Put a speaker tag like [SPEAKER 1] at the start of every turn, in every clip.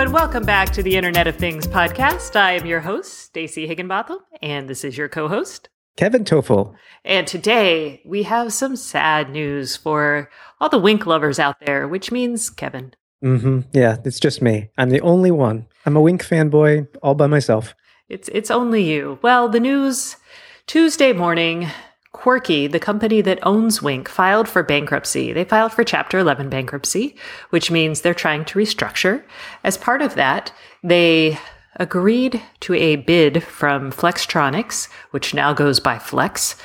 [SPEAKER 1] and welcome back to the Internet of Things podcast. I am your host, Stacey Higginbotham, and this is your co host,
[SPEAKER 2] Kevin Tofel.
[SPEAKER 1] And today we have some sad news for all the Wink lovers out there, which means Kevin.
[SPEAKER 2] Mm-hmm. Yeah, it's just me. I'm the only one. I'm a Wink fanboy all by myself.
[SPEAKER 1] It's it's only you. Well, the news Tuesday morning, Quirky, the company that owns Wink, filed for bankruptcy. They filed for Chapter 11 bankruptcy, which means they're trying to restructure. As part of that, they agreed to a bid from Flextronics, which now goes by Flex,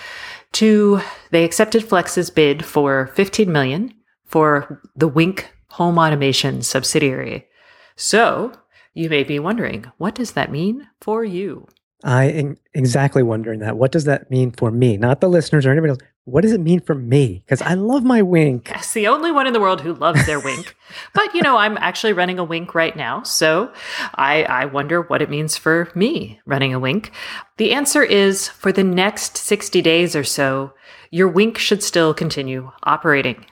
[SPEAKER 1] to they accepted Flex's bid for 15 million for the Wink home automation subsidiary. So, you may be wondering, what does that mean for you?
[SPEAKER 2] I am exactly wondering that. What does that mean for me? Not the listeners or anybody else. What does it mean for me? Because I love my wink.
[SPEAKER 1] It's the only one in the world who loves their wink. But you know, I'm actually running a wink right now, so I, I wonder what it means for me running a wink. The answer is for the next 60 days or so, your wink should still continue operating.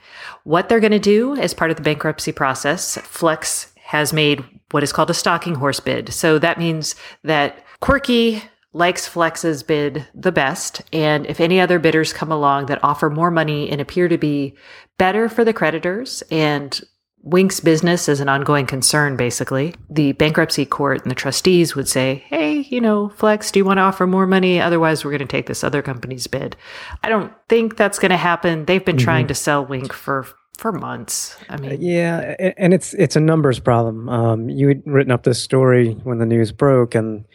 [SPEAKER 1] What they're going to do as part of the bankruptcy process, Flex has made what is called a stalking horse bid. So that means that Quirky likes Flex's bid the best. And if any other bidders come along that offer more money and appear to be better for the creditors and Wink's business is an ongoing concern, basically. The bankruptcy court and the trustees would say, hey, you know, Flex, do you want to offer more money? Otherwise, we're going to take this other company's bid. I don't think that's going to happen. They've been mm-hmm. trying to sell Wink for for months. I mean,
[SPEAKER 2] yeah, and it's it's a numbers problem. Um, you had written up this story when the news broke, and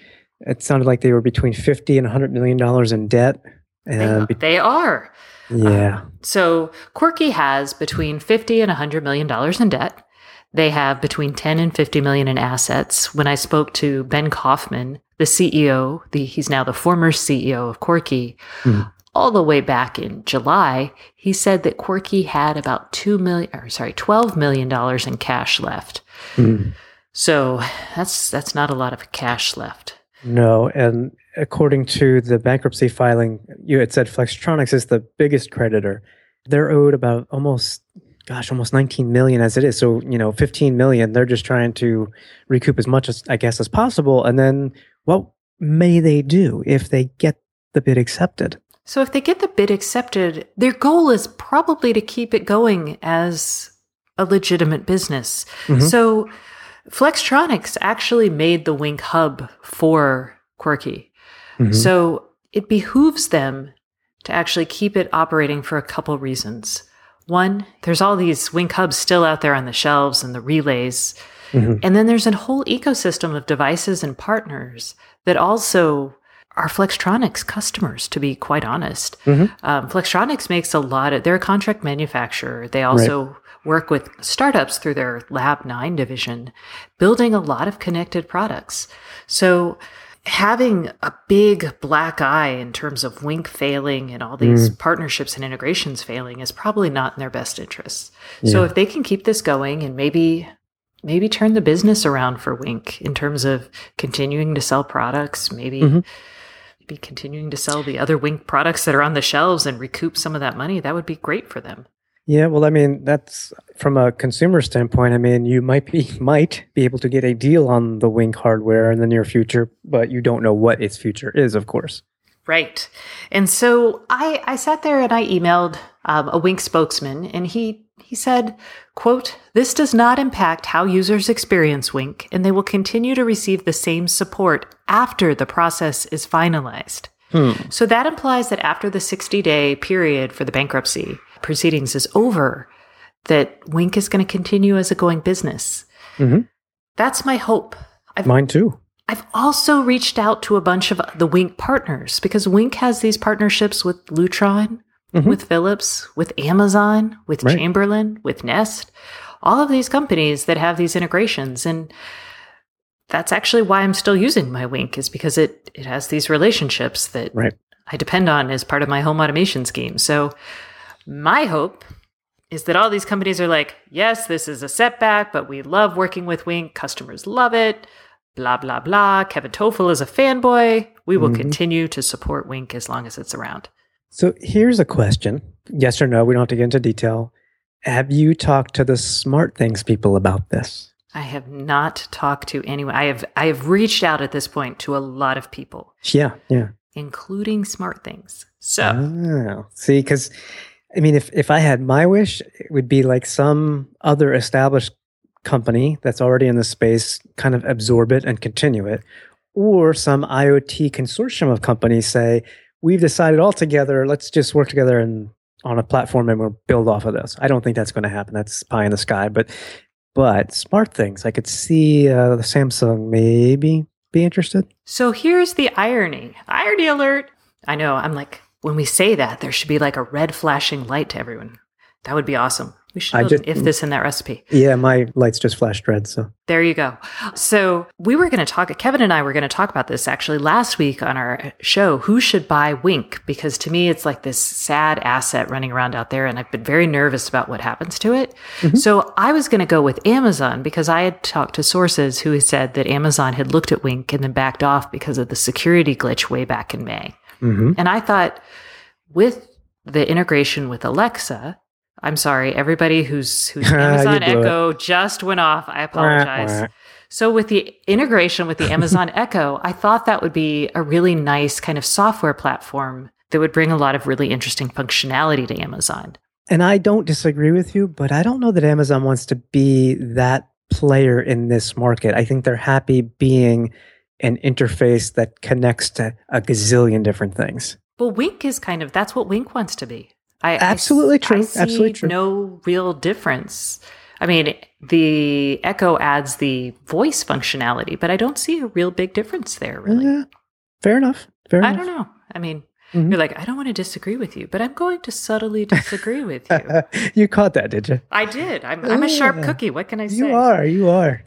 [SPEAKER 2] it sounded like they were between 50 and 100 million dollars in debt.
[SPEAKER 1] And they, they are.
[SPEAKER 2] Yeah.
[SPEAKER 1] Um, so Quirky has between 50 and 100 million dollars in debt. They have between 10 and 50 million in assets. When I spoke to Ben Kaufman, the CEO, the he's now the former CEO of Quirky, mm. all the way back in July, he said that Quirky had about 2 million or sorry, 12 million dollars in cash left. Mm. So that's that's not a lot of cash left.
[SPEAKER 2] No, and according to the bankruptcy filing, you had said Flextronics is the biggest creditor. They're owed about almost gosh, almost 19 million as it is. So, you know, 15 million, they're just trying to recoup as much as I guess as possible. And then what may they do if they get the bid accepted?
[SPEAKER 1] So if they get the bid accepted, their goal is probably to keep it going as a legitimate business. Mm-hmm. So Flextronics actually made the Wink hub for Quirky. Mm-hmm. So it behooves them to actually keep it operating for a couple reasons. One, there's all these Wink hubs still out there on the shelves and the relays. Mm-hmm. And then there's a whole ecosystem of devices and partners that also are Flextronics customers, to be quite honest. Mm-hmm. Um, Flextronics makes a lot of, they're a contract manufacturer. They also right work with startups through their Lab 9 division, building a lot of connected products. So having a big black eye in terms of Wink failing and all these mm. partnerships and integrations failing is probably not in their best interests. Yeah. So if they can keep this going and maybe maybe turn the business around for Wink in terms of continuing to sell products, maybe mm-hmm. maybe continuing to sell the other Wink products that are on the shelves and recoup some of that money, that would be great for them.
[SPEAKER 2] Yeah, well, I mean, that's from a consumer standpoint. I mean, you might be might be able to get a deal on the Wink hardware in the near future, but you don't know what its future is, of course.
[SPEAKER 1] Right. And so I I sat there and I emailed um, a Wink spokesman, and he he said, "quote This does not impact how users experience Wink, and they will continue to receive the same support after the process is finalized." Hmm. So that implies that after the 60 day period for the bankruptcy, proceedings is over, that Wink is going to continue as a going business. Mm-hmm. That's my hope.
[SPEAKER 2] I've, Mine too.
[SPEAKER 1] I've also reached out to a bunch of the Wink partners because Wink has these partnerships with Lutron, mm-hmm. with Philips, with Amazon, with right. Chamberlain, with Nest, all of these companies that have these integrations. And that's actually why I'm still using my Wink is because it it has these relationships that
[SPEAKER 2] right.
[SPEAKER 1] I depend on as part of my home automation scheme. So my hope is that all these companies are like, yes, this is a setback, but we love working with Wink. Customers love it. Blah, blah, blah. Kevin Tofel is a fanboy. We will mm-hmm. continue to support Wink as long as it's around.
[SPEAKER 2] So here's a question yes or no. We don't have to get into detail. Have you talked to the SmartThings people about this?
[SPEAKER 1] I have not talked to anyone. I have I have reached out at this point to a lot of people,
[SPEAKER 2] Yeah, yeah.
[SPEAKER 1] including Smart Things. So
[SPEAKER 2] Oh, see, because I mean, if if I had my wish, it would be like some other established company that's already in the space kind of absorb it and continue it, or some IoT consortium of companies say, "We've decided all together. Let's just work together and on a platform and we'll build off of this." I don't think that's going to happen. That's pie in the sky. But but smart things, I could see uh, Samsung maybe be interested.
[SPEAKER 1] so here's the irony. Irony alert. I know. I'm like when we say that there should be like a red flashing light to everyone. That would be awesome. We should
[SPEAKER 2] I just-
[SPEAKER 1] if this then that recipe.
[SPEAKER 2] Yeah, my lights just flashed red. So
[SPEAKER 1] There you go. So we were going to talk, Kevin and I were going to talk about this actually last week on our show. Who should buy Wink? Because to me, it's like this sad asset running around out there. And I've been very nervous about what happens to it. Mm-hmm. So I was going to go with Amazon because I had talked to sources who said that Amazon had looked at Wink and then backed off because of the security glitch way back in May.
[SPEAKER 2] Mhm.
[SPEAKER 1] And I thought with the integration with Alexa, I'm sorry, everybody who's whose Amazon
[SPEAKER 2] blew it.
[SPEAKER 1] Echo just went off. I apologize. So with the integration with the Amazon Echo, I thought that would be a really nice kind of software platform that would bring a lot of really interesting functionality to Amazon.
[SPEAKER 2] And I don't disagree with you, but I don't know that Amazon wants to be that player in this market. I think they're happy being an interface that connects to a gazillion different things.
[SPEAKER 1] Well, Wink is kind of that's what Wink wants to be. I
[SPEAKER 2] Absolutely true.
[SPEAKER 1] I see
[SPEAKER 2] Absolutely true.
[SPEAKER 1] No real difference. I mean, the Echo adds the voice functionality, but I don't see a real big difference there. Really,
[SPEAKER 2] Yeah, fair enough. Fair
[SPEAKER 1] I
[SPEAKER 2] enough.
[SPEAKER 1] don't know. I mean,
[SPEAKER 2] Mhm.
[SPEAKER 1] you're like, I don't want to disagree with you, but I'm going to subtly disagree with you.
[SPEAKER 2] you caught that, did you?
[SPEAKER 1] I did. I'm, I'm a sharp cookie. What can I say?
[SPEAKER 2] You are. You are.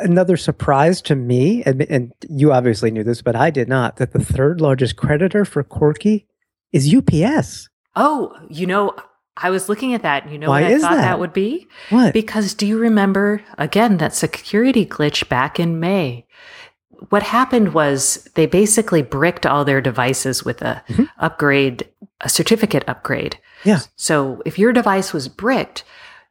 [SPEAKER 2] Another surprise to me, and, and you obviously knew this, but I did not, that the third largest creditor for Quirky is UPS.
[SPEAKER 1] Oh, you know, I was looking at that. and You know
[SPEAKER 2] Why
[SPEAKER 1] what I thought that?
[SPEAKER 2] that?
[SPEAKER 1] would be?
[SPEAKER 2] What?
[SPEAKER 1] Because do you remember again that security glitch back in May? What happened was they basically bricked all their devices with a
[SPEAKER 2] Mhm.
[SPEAKER 1] upgrade, a certificate upgrade.
[SPEAKER 2] Yeah.
[SPEAKER 1] So if your device was bricked,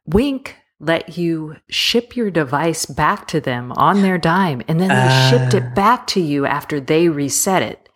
[SPEAKER 1] Wink let you ship your device back to them on their dime, and then they shipped
[SPEAKER 2] Ah.
[SPEAKER 1] it back to you after they reset it.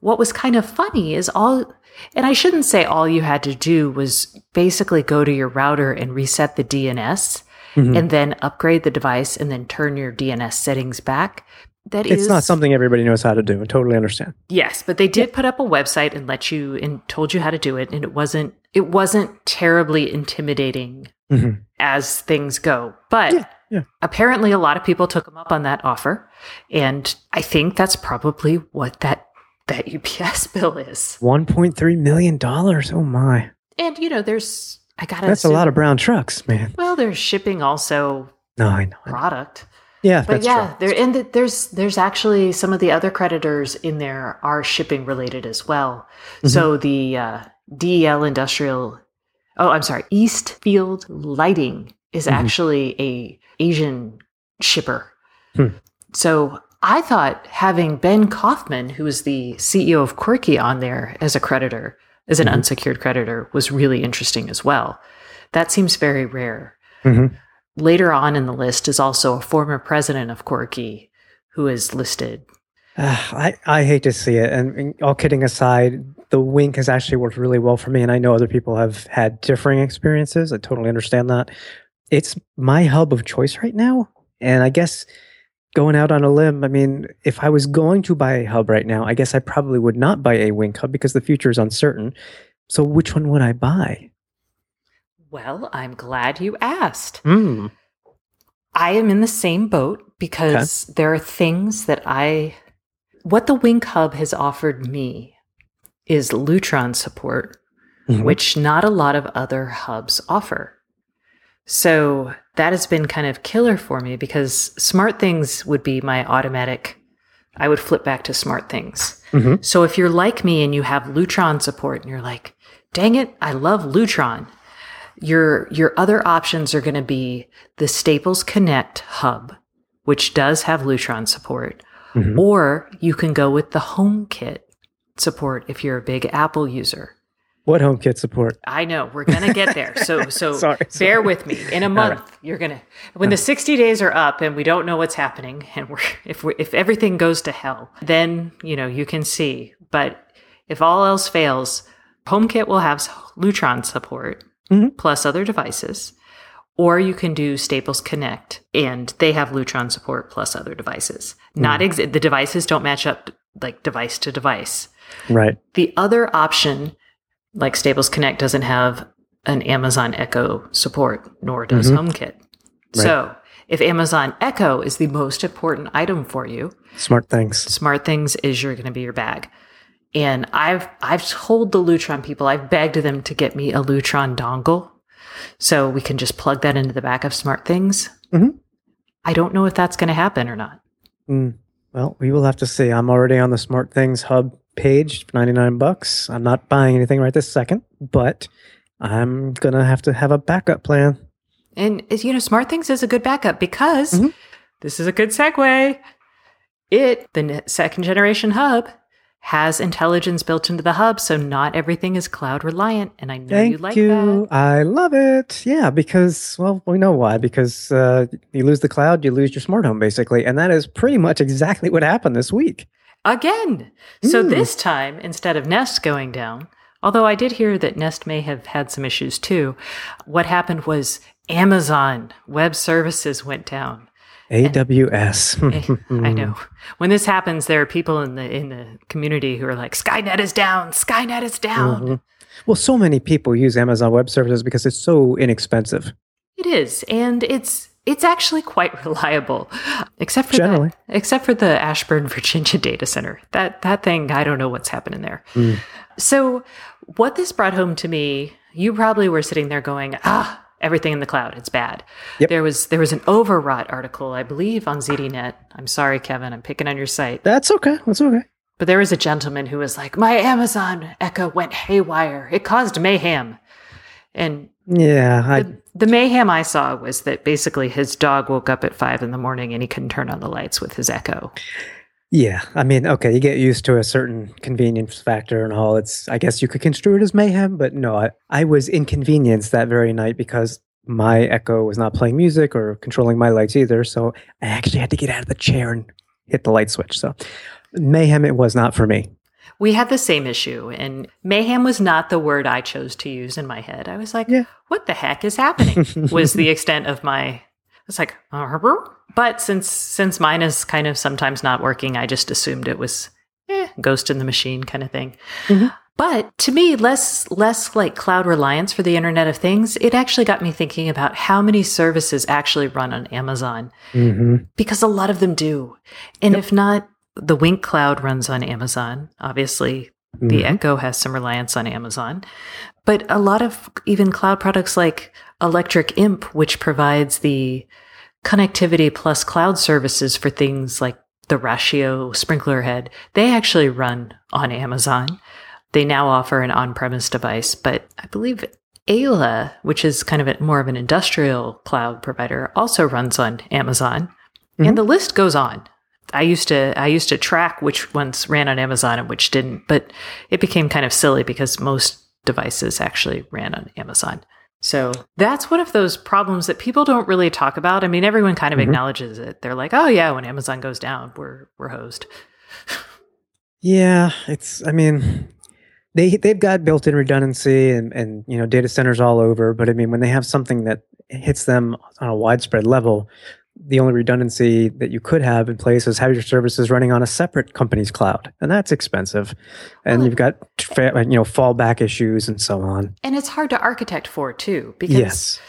[SPEAKER 1] What was kind of funny is all, and I shouldn't say all you had to do was basically go to your router and reset the DNS
[SPEAKER 2] Mhm.
[SPEAKER 1] and then upgrade the device and then turn your DNS settings back. That is
[SPEAKER 2] it's not something everybody knows how to do. I totally understand.
[SPEAKER 1] Yes, but they did put up a website and let you and told you how to do it, and it wasn't it wasn't terribly intimidating
[SPEAKER 2] Mhm.
[SPEAKER 1] as things go. But
[SPEAKER 2] Yeah, yeah.
[SPEAKER 1] apparently, a lot of people took them up on that offer, and I think that's probably what that that UPS bill is.
[SPEAKER 2] $1.3 million. Oh my.
[SPEAKER 1] And you know, there's I gotta.
[SPEAKER 2] That's a lot of brown trucks, man.
[SPEAKER 1] Well, there's shipping also
[SPEAKER 2] No, I know. I know.
[SPEAKER 1] product.
[SPEAKER 2] Yeah,
[SPEAKER 1] But yeah,
[SPEAKER 2] true.
[SPEAKER 1] there and th- there's there's actually some of the other creditors in there are shipping related as well.
[SPEAKER 2] Mm-hmm.
[SPEAKER 1] So the uh, DEL Industrial, oh, I'm sorry, Eastfield Lighting is
[SPEAKER 2] Mhm.
[SPEAKER 1] actually a Asian shipper.
[SPEAKER 2] Hmm.
[SPEAKER 1] So I thought having Ben Kaufman, who is the CEO of Quirky, on there as a creditor, as an
[SPEAKER 2] Mhm.
[SPEAKER 1] unsecured creditor, was really interesting as well. That seems very rare.
[SPEAKER 2] Mhm.
[SPEAKER 1] Later on in the list is also a former president of Quirky who is listed.
[SPEAKER 2] Ah, I, I hate to see it. And, and all kidding aside, the wink has actually worked really well for me. And I know other people have had differing experiences. I totally understand that. It's my hub of choice right now. And I guess going out on a limb, I mean, if I was going to buy a hub right now, I guess I probably would not buy a wink hub because the future is uncertain. So which one would I buy?
[SPEAKER 1] Well, I'm glad you asked.
[SPEAKER 2] Hmm.
[SPEAKER 1] I am in the same boat because there are things that I. What the Wink Hub has offered me is Lutron support,
[SPEAKER 2] Mhm.
[SPEAKER 1] which not a lot of other hubs offer. So that has been kind of killer for me because Smart Things would be my automatic. I would flip back to Smart Things.
[SPEAKER 2] Mhm.
[SPEAKER 1] So if you're like me and you have Lutron support and you're like, dang it, I love Lutron. Your your other options are going to be the Staples Connect hub, which does have Lutron support,
[SPEAKER 2] Mhm.
[SPEAKER 1] or you can go with the HomeKit support if you're a big Apple user.
[SPEAKER 2] What HomeKit support?
[SPEAKER 1] I know we're gonna get there. So so
[SPEAKER 2] Sorry,
[SPEAKER 1] bear
[SPEAKER 2] sorry.
[SPEAKER 1] with me. In a month, you're gonna when the 60 days are up and we don't know what's happening, and we're if we if everything goes to hell, then you know you can see. But if all else fails, HomeKit will have Lutron support
[SPEAKER 2] Mhm.
[SPEAKER 1] plus other devices. Or you can do Staples Connect, and they have Lutron support plus other devices. Not ex- the devices don't match up like device to device.
[SPEAKER 2] Right.
[SPEAKER 1] The other option, like Staples Connect, doesn't have an Amazon Echo support, nor does HomeKit. So if Amazon Echo is the most important item for you,
[SPEAKER 2] Smart things.
[SPEAKER 1] Smart Things is you're going to be your bag. And I've I've told the Lutron people, I've begged them to get me a Lutron dongle, so we can just plug that into the back of Smart Things.
[SPEAKER 2] Mhm.
[SPEAKER 1] I don't know if that's going to happen or not.
[SPEAKER 2] Mm, well, we will have to see. I'm already on the Smart Things Hub page, 99 bucks. I'm not buying anything right this second, but I'm going to have to have a backup plan.
[SPEAKER 1] And you know, Smart Things is a good backup because
[SPEAKER 2] Mhm.
[SPEAKER 1] this is a good segue. It, the second generation hub, has intelligence built into the hub, so not everything is cloud reliant. And I know
[SPEAKER 2] Thank
[SPEAKER 1] you like
[SPEAKER 2] you.
[SPEAKER 1] that.
[SPEAKER 2] I love it. Yeah, because, well, we know why. Because uh, you lose the cloud, you lose your smart home, basically. And that is pretty much exactly what happened this week.
[SPEAKER 1] Again. So
[SPEAKER 2] Mm.
[SPEAKER 1] this time, instead of Nest going down, although I did hear that Nest may have had some issues too, what happened was Amazon Web Services went down.
[SPEAKER 2] AWS.
[SPEAKER 1] I know. When this happens, there are people in the in the community who are like, "Skynet is down. Skynet is down."
[SPEAKER 2] Mhm. Well, so many people use Amazon Web Services because it's so inexpensive.
[SPEAKER 1] It is, and it's it's actually quite reliable, except for
[SPEAKER 2] Generally.
[SPEAKER 1] that, except for the Ashburn, Virginia data center. That that thing, I don't know what's happening there.
[SPEAKER 2] Mm.
[SPEAKER 1] So, what this brought home to me, you probably were sitting there going, "Ah, everything in the cloud, it's bad."
[SPEAKER 2] Yep.
[SPEAKER 1] There was there was an overwrought article, I believe, on ZDNet. I'm sorry, Kevin, I'm picking on your site.
[SPEAKER 2] That's okay. That's okay.
[SPEAKER 1] But there was a gentleman who was like, My Amazon Echo went haywire. It caused mayhem. And
[SPEAKER 2] Yeah, I,
[SPEAKER 1] the, the mayhem I saw was that basically his dog woke up at five in the morning and he couldn't turn on the lights with his Echo.
[SPEAKER 2] Yeah, I mean, okay, you get used to a certain convenience factor and all. It's, I guess you could construe it as mayhem, but no, I, I was inconvenienced that very night because my Echo was not playing music or controlling my lights either. So I actually had to get out of the chair and hit the light switch. So mayhem, it was not for me.
[SPEAKER 1] We had the same issue, and mayhem was not the word I chose to use in my head. I was like,
[SPEAKER 2] Yeah.
[SPEAKER 1] What the heck is happening? was the extent of my. It's like, uh, but since since mine is kind of sometimes not working, I just assumed it was eh, ghost in the machine kind of thing.
[SPEAKER 2] Mhm.
[SPEAKER 1] But to me, less less like cloud reliance for the Internet of Things. It actually got me thinking about how many services actually run on Amazon
[SPEAKER 2] hmm
[SPEAKER 1] because a lot of them do, and if not, the Wink Cloud runs on Amazon. Obviously, the
[SPEAKER 2] Mhm.
[SPEAKER 1] Echo has some reliance on Amazon, but a lot of even cloud products like Electric Imp, which provides the connectivity plus cloud services for things like the Rachio sprinkler head, they actually run on Amazon. They now offer an on premise device, but I believe Ayla, which is kind of a, more of an industrial cloud provider, also runs on Amazon.
[SPEAKER 2] Mhm.
[SPEAKER 1] And the list goes on. I used to I used to track which ones ran on Amazon and which didn't, but it became kind of silly because most devices actually ran on Amazon. So that's one of those problems that people don't really talk about. I mean, everyone kind of
[SPEAKER 2] Mhm.
[SPEAKER 1] acknowledges it. They're like, "Oh yeah, when Amazon goes down, we're we're hosed."
[SPEAKER 2] Yeah, it's. I mean, they they've got built-in redundancy and and you know data centers all over. But I mean, when they have something that hits them on a widespread level, the only redundancy that you could have in place is have your services running on a separate company's cloud, and that's expensive. And
[SPEAKER 1] Well,
[SPEAKER 2] you've got you know fallback issues and so on.
[SPEAKER 1] And it's hard to architect for too because
[SPEAKER 2] Yes.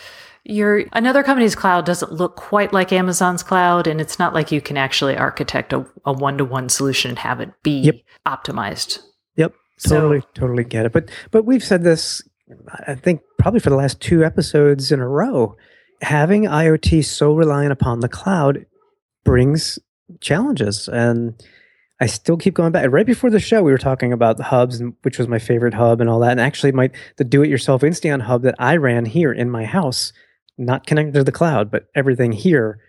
[SPEAKER 1] your another company's cloud doesn't look quite like Amazon's cloud, and it's not like you can actually architect a, a one-to-one solution and have it be
[SPEAKER 2] Yep.
[SPEAKER 1] optimized.
[SPEAKER 2] Yep.
[SPEAKER 1] So-
[SPEAKER 2] Totally, totally get it. But but we've said this, I think probably for the last two episodes in a row. Having IoT so reliant upon the cloud brings challenges, and I still keep going back. Right before the show, we were talking about the hubs, and which was my favorite hub and all that. And actually, my the do-it-yourself Insteon hub that I ran here in my house, not connected to the cloud, but everything here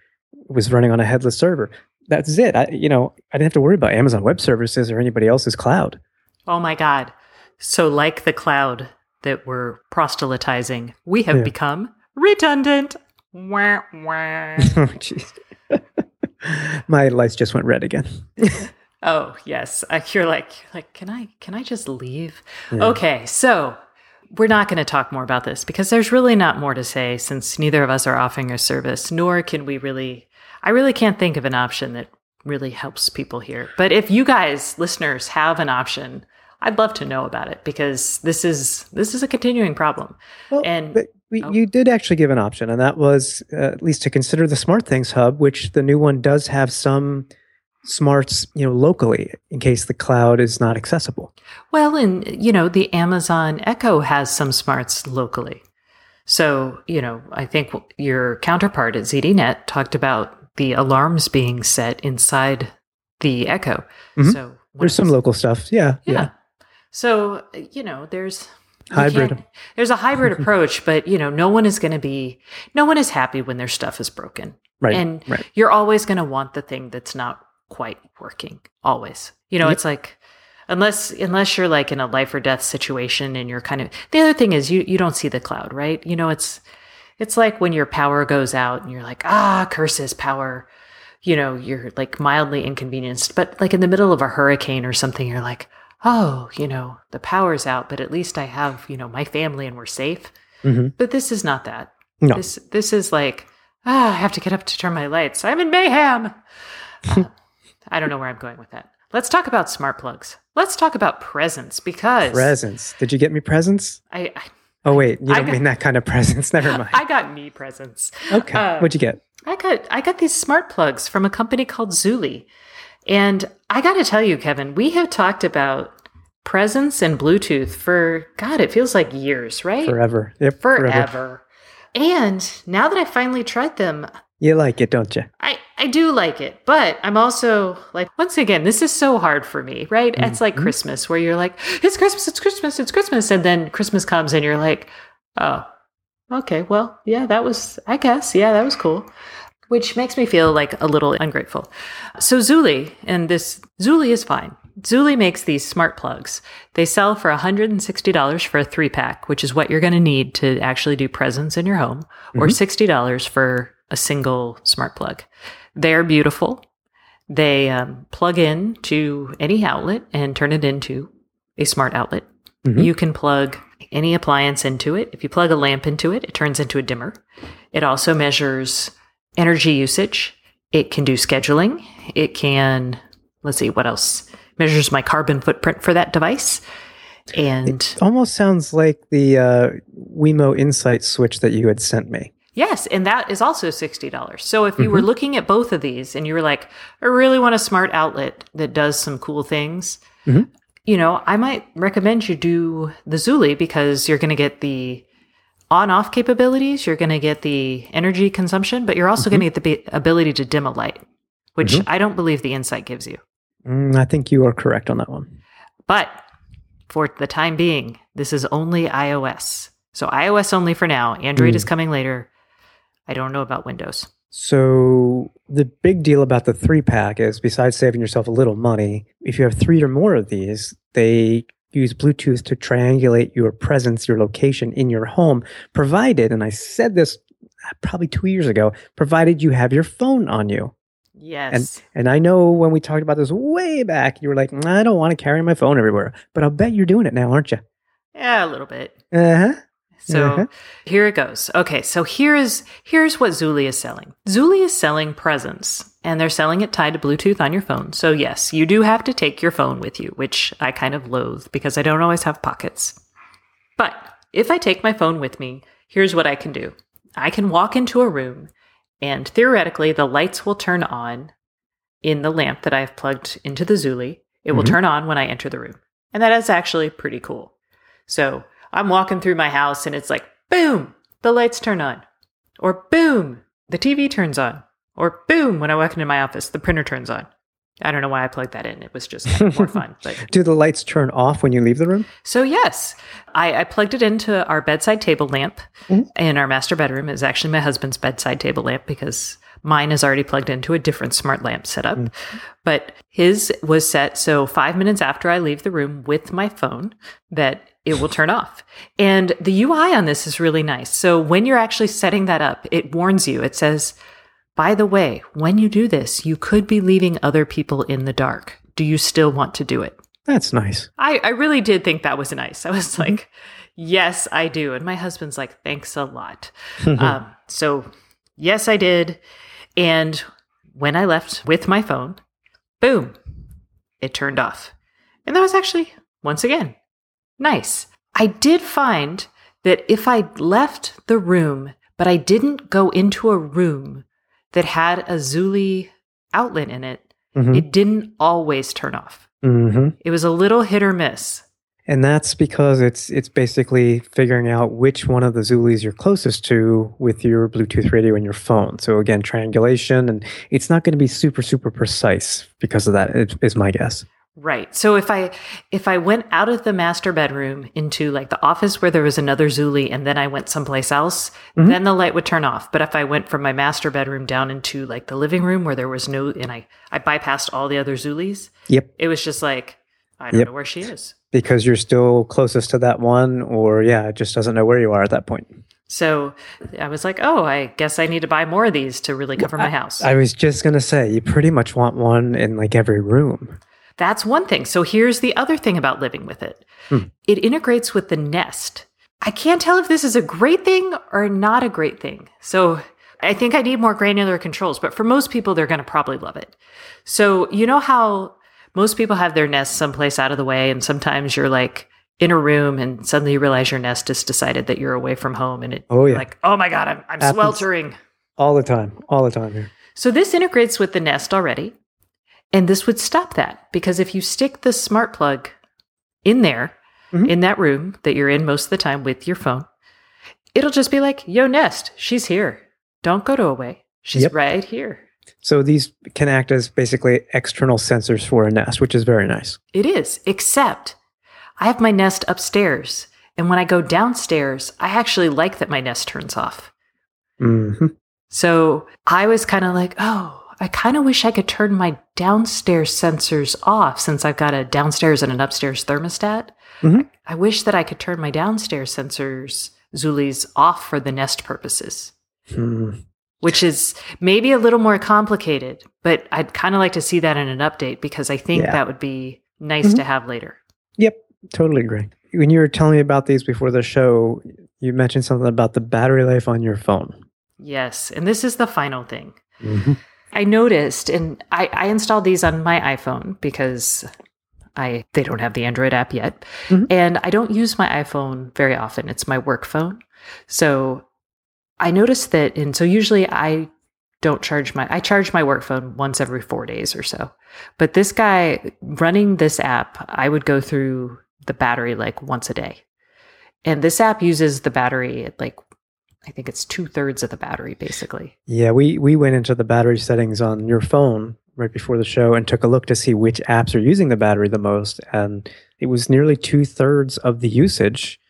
[SPEAKER 2] was running on a headless server. That's it. I, you know, I didn't have to worry about Amazon Web Services or anybody else's cloud.
[SPEAKER 1] Oh my God. So, like the cloud, that we're proselytizing, we have
[SPEAKER 2] Yeah.
[SPEAKER 1] become redundant. Wah, wah.
[SPEAKER 2] oh, jeez. My lights just went red again.
[SPEAKER 1] oh yes, I, you're like, you're like, can I, can I just leave?
[SPEAKER 2] Yeah.
[SPEAKER 1] Okay, so we're not going to talk more about this because there's really not more to say since neither of us are offering a service, nor can we really. I really can't think of an option that really helps people here. But if you guys, listeners, have an option, I'd love to know about it because this is this is a continuing problem.
[SPEAKER 2] Well,
[SPEAKER 1] And-
[SPEAKER 2] but we,
[SPEAKER 1] oh.
[SPEAKER 2] you did actually give an option, and that was uh, at least to consider the Smart Things Hub, which the new one does have some smarts, you know, locally in case the cloud is not accessible.
[SPEAKER 1] Well, and you know, the Amazon Echo has some smarts locally. So, you know, I think your counterpart at ZDNet talked about the alarms being set inside the Echo.
[SPEAKER 2] mm-hmm.
[SPEAKER 1] So
[SPEAKER 2] There's some local stuff. Yeah,
[SPEAKER 1] yeah.
[SPEAKER 2] yeah.
[SPEAKER 1] So, you know, there's
[SPEAKER 2] Hybrid.
[SPEAKER 1] There's a hybrid approach, but you know, no one is going to be no one is happy when their stuff is broken.
[SPEAKER 2] Right.
[SPEAKER 1] And
[SPEAKER 2] right.
[SPEAKER 1] you're always going to want the thing that's not quite working always you know
[SPEAKER 2] Yep.
[SPEAKER 1] it's like unless unless you're like in a life or death situation and you're kind of the other thing is you you don't see the cloud right you know it's it's like when your power goes out and you're like ah curses power you know you're like mildly inconvenienced but like in the middle of a hurricane or something you're like oh you know the power's out but at least i have you know my family and we're safe
[SPEAKER 2] hmm
[SPEAKER 1] but this is not that
[SPEAKER 2] No.
[SPEAKER 1] this this is like ah, I have to get up to turn my lights. I'm in mayhem. Uh, I don't know where I'm going with that. Let's talk about smart plugs. Let's talk about presents because
[SPEAKER 2] Presents. Did you get me presents?
[SPEAKER 1] I, I
[SPEAKER 2] Oh wait, you
[SPEAKER 1] I
[SPEAKER 2] don't
[SPEAKER 1] got-
[SPEAKER 2] mean that kind of presents. Never mind.
[SPEAKER 1] I got me presents.
[SPEAKER 2] Okay.
[SPEAKER 1] uh,
[SPEAKER 2] What'd you get?
[SPEAKER 1] I got I got these smart plugs from a company called Zuli. And I got to tell you Kevin, we have talked about presence and Bluetooth for god, it feels like years, right?
[SPEAKER 2] Forever. Yep.
[SPEAKER 1] Forever. And now that I finally tried them,
[SPEAKER 2] You like it, don't you?
[SPEAKER 1] I, I do like it, but I'm also like, once again, this is so hard for me, right? It's like
[SPEAKER 2] Mhm.
[SPEAKER 1] Christmas where you're like, it's Christmas, it's Christmas, it's Christmas. And then Christmas comes and you're like, oh, okay, well, yeah, that was, I guess, yeah, that was cool. Which makes me feel like a little ungrateful. So Zuli, and this Zuli is fine. Zuli makes these smart plugs. They sell for $160 for a three pack, which is what you're going to need to actually do presence in your home, or $60 for a single smart plug. They're beautiful. They um, plug in to any outlet and turn it into a smart outlet.
[SPEAKER 2] Mhm.
[SPEAKER 1] You can plug any appliance into it. If you plug a lamp into it, it turns into a dimmer. It also measures energy usage. It can do scheduling. It can, let's see, what else? Measures my carbon footprint for that device. And it
[SPEAKER 2] Almost sounds like the uh, Wemo Insight switch that you had sent me.
[SPEAKER 1] Yes, and that is also $60. So if you were looking at both of these and you were like, I really want a smart outlet that does some cool things,
[SPEAKER 2] Mhm.
[SPEAKER 1] you know, I might recommend you do the Zuli because you're going to get the on off capabilities, you're going to get the energy consumption, but you're also going to get the ability to dim a light, which
[SPEAKER 2] Mhm.
[SPEAKER 1] I don't believe the Insight gives you.
[SPEAKER 2] Mm, I think you are correct on that one.
[SPEAKER 1] But for the time being, this is only iOS. So iOS only for now. Android
[SPEAKER 2] Mm.
[SPEAKER 1] is coming later. I don't know about Windows.
[SPEAKER 2] So the big deal about the three pack is besides saving yourself a little money, if you have three or more of these, they use Bluetooth to triangulate your presence, your location in your home, provided, and I said this probably two years ago, provided you have your phone on you.
[SPEAKER 1] Yes.
[SPEAKER 2] And and I know when we talked about this way back, you were like, I don't want to carry my phone everywhere. But I'll bet you're doing it now, aren't you?
[SPEAKER 1] Yeah, a little bit.
[SPEAKER 2] Uh huh.
[SPEAKER 1] So
[SPEAKER 2] Uh-huh.
[SPEAKER 1] here it goes. Okay, so here's here's what Zuli is selling. Zuli is selling presence, and they're selling it tied to Bluetooth on your phone. So yes, you do have to take your phone with you, which I kind of loathe because I don't always have pockets. But if I take my phone with me, here's what I can do. I can walk into a room and theoretically the lights will turn on in the lamp that I've plugged into the Zuli. It will
[SPEAKER 2] Mhm.
[SPEAKER 1] turn on when I enter the room. And that is actually pretty cool. So I'm walking through my house and it's like, boom, the lights turn on. Or boom, the TV turns on. Or boom, when I walk into my office, the printer turns on. I don't know why I plugged that in. It was just kind of more fun. But
[SPEAKER 2] Do the lights turn off when you leave the room?
[SPEAKER 1] so yes, I, I plugged it into our bedside table lamp
[SPEAKER 2] Mhm.
[SPEAKER 1] in our master bedroom. It's actually my husband's bedside table lamp because Mine is already plugged into a different smart lamp setup, but his was set so five minutes after I leave the room with my phone that it will turn off. And the UI on this is really nice. So when you're actually setting that up, it warns you. It says, by the way, when you do this, you could be leaving other people in the dark. Do you still want to do it?
[SPEAKER 2] That's nice.
[SPEAKER 1] I, I really did think that was nice. I was like, yes, I do. And my husband's like, thanks a lot. um, so, yes, I did. And when I left with my phone, boom, it turned off. And that was actually, once again, nice. I did find that if I left the room, but I didn't go into a room that had a Zuli outlet in it,
[SPEAKER 2] Mhm.
[SPEAKER 1] it didn't always turn off.
[SPEAKER 2] hmm
[SPEAKER 1] It was a little hit or miss.
[SPEAKER 2] And that's because it's it's basically figuring out which one of the Zulis you're closest to with your Bluetooth radio and your phone. So again, triangulation, and it's not going to be super super precise because of that. Is my guess.
[SPEAKER 1] Right. So if I if I went out of the master bedroom into like the office where there was another Zuli and then I went someplace else,
[SPEAKER 2] Mhm.
[SPEAKER 1] then the light would turn off. But if I went from my master bedroom down into like the living room where there was no and I I bypassed all the other Zulis,
[SPEAKER 2] Yep.
[SPEAKER 1] it was just like I don't
[SPEAKER 2] Yep.
[SPEAKER 1] know where she is.
[SPEAKER 2] Because you're still closest to that one, or yeah, it just doesn't know where you are at that point.
[SPEAKER 1] So I was like, "Oh, I guess I need to buy more of these to really cover my house."
[SPEAKER 2] I was just gonna say, you pretty much want one in like every room.
[SPEAKER 1] That's one thing. So here's the other thing about living with it
[SPEAKER 2] Hmm.
[SPEAKER 1] it integrates with the Nest. I can't tell if this is a great thing or not a great thing. So I think I need more granular controls, but for most people, they're going to probably love it. So, you know how most people have their Nest someplace out of the way, and sometimes you're like, in a room and suddenly you realize your nest has decided that you're away from home and it
[SPEAKER 2] Oh, yeah.
[SPEAKER 1] like oh my god i'm, I'm
[SPEAKER 2] Happens.
[SPEAKER 1] sweltering
[SPEAKER 2] All the time, all the time here.
[SPEAKER 1] so this integrates with the Nest already, and this would stop that because if you stick the smart plug in there,
[SPEAKER 2] Mhm.
[SPEAKER 1] in that room that you're in most of the time with your phone, it'll just be like, "Yo, Nest, she's here. Don't go to away. She's
[SPEAKER 2] Yep.
[SPEAKER 1] right here."
[SPEAKER 2] So these can act as basically external sensors for a Nest, which is very nice.
[SPEAKER 1] It is, except I have my Nest upstairs, and when I go downstairs, I actually like that my Nest turns off.
[SPEAKER 2] hmm
[SPEAKER 1] So I was kind of like, oh, I kind of wish I could turn my downstairs sensors off since I've got a downstairs and an upstairs thermostat.
[SPEAKER 2] Mhm.
[SPEAKER 1] I wish that I could turn my downstairs sensors, Zulis, off for the nest purposes,
[SPEAKER 2] Hmm.
[SPEAKER 1] Which is maybe a little more complicated, but I'd kind of like to see that in an update because I think
[SPEAKER 2] Yeah.
[SPEAKER 1] that would be nice
[SPEAKER 2] Mhm.
[SPEAKER 1] to have later.
[SPEAKER 2] Yep, totally agree. When you were telling me about these before the show, you mentioned something about the battery life on your phone.
[SPEAKER 1] Yes. And this is the final thing.
[SPEAKER 2] Mhm.
[SPEAKER 1] I noticed, and I, I installed these on my iPhone because I they don't have the Android app yet,
[SPEAKER 2] Mhm.
[SPEAKER 1] and I don't use my iPhone very often. It's my work phone, so I noticed that, and so usually I don't charge my I charge my work phone once every four days or so. But this guy running this app, I would go through the battery like once a day, and this app uses the battery at like I think it's two thirds of the battery basically.
[SPEAKER 2] Yeah, we we went into the battery settings on your phone right before the show and took a look to see which apps are using the battery the most, and it was nearly two thirds of the usage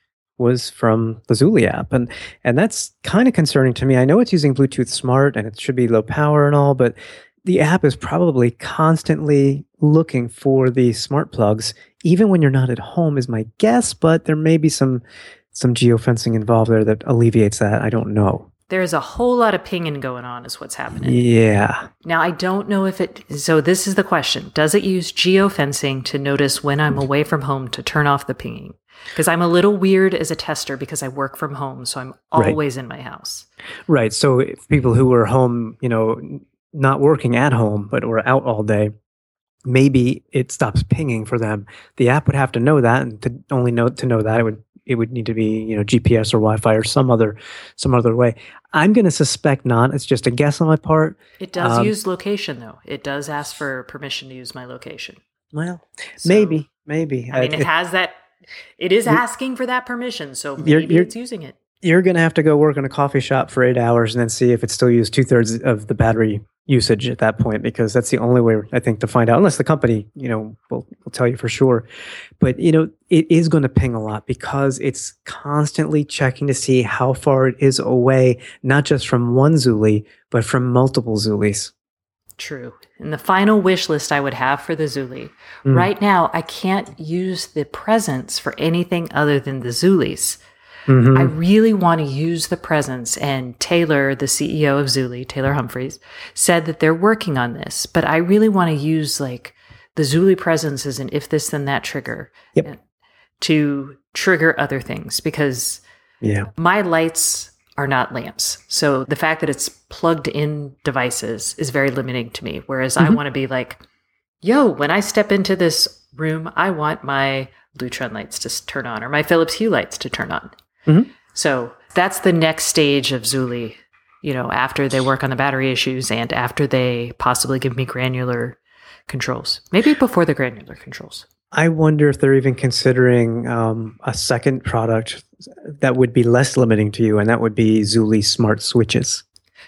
[SPEAKER 2] was from the Zuli app, and and that's kind of concerning to me. I know it's using Bluetooth Smart and it should be low power and all, but the app is probably constantly looking for the smart plugs, even when you're not at home, is my guess. But there may be some some geofencing involved there that alleviates that. I don't know.
[SPEAKER 1] There's a whole lot of pinging going on, is what's happening.
[SPEAKER 2] Yeah.
[SPEAKER 1] Now, I don't know if it. So, this is the question Does it use geofencing to notice when I'm away from home to turn off the pinging? Because I'm a little weird as a tester because I work from home. So, I'm
[SPEAKER 2] Right.
[SPEAKER 1] always in my house.
[SPEAKER 2] Right. So if people who were home, you know, not working at home, but were out all day, maybe it stops pinging for them. The app would have to know that, and to only know to know that it would it would need to be you know GPS or Wi-Fi or some other some other way. I'm going to suspect not. It's just a guess on my part.
[SPEAKER 1] It does
[SPEAKER 2] Um,
[SPEAKER 1] use location, though. It does ask for permission to use my location.
[SPEAKER 2] Well,
[SPEAKER 1] So,
[SPEAKER 2] maybe, maybe.
[SPEAKER 1] I mean,
[SPEAKER 2] Uh,
[SPEAKER 1] it has that. It is asking for that permission. So,
[SPEAKER 2] You're- you're-
[SPEAKER 1] it's using it.
[SPEAKER 2] you're going to have to go work in a coffee shop for eight hours and then see if it still used two thirds of the battery usage at that point because that's the only way I think to find out unless the company you know will, will tell you for sure but you know it is going to ping a lot because it's constantly checking to see how far it is away not just from one Zuli but from multiple Zulis
[SPEAKER 1] True. And the final wish list I would have for the Zuli. Mm. Right now, I can't use the presence for anything other than the Zulis. Mm-hmm. I really want to use the presence. And Taylor, the CEO of Zuli, Taylor Humphreys, said that they're working on this. But I really want to use like the Zuli presence as an if this then that trigger
[SPEAKER 2] yep.
[SPEAKER 1] to trigger other things because
[SPEAKER 2] yeah.
[SPEAKER 1] my lights are not lamps. So the fact that it's plugged in devices is very limiting to me. Whereas mm-hmm. I want to be like, yo, when I step into this room, I want my Lutron lights to turn on or my Philips Hue lights to turn on. Mm-hmm. So that's the next stage of Zuli, you know, after they work on the battery issues and after they possibly give me granular controls. Maybe before the granular controls.
[SPEAKER 2] I wonder if they're even considering um, a second product that would be less limiting to you, and that would be Zuli smart switches.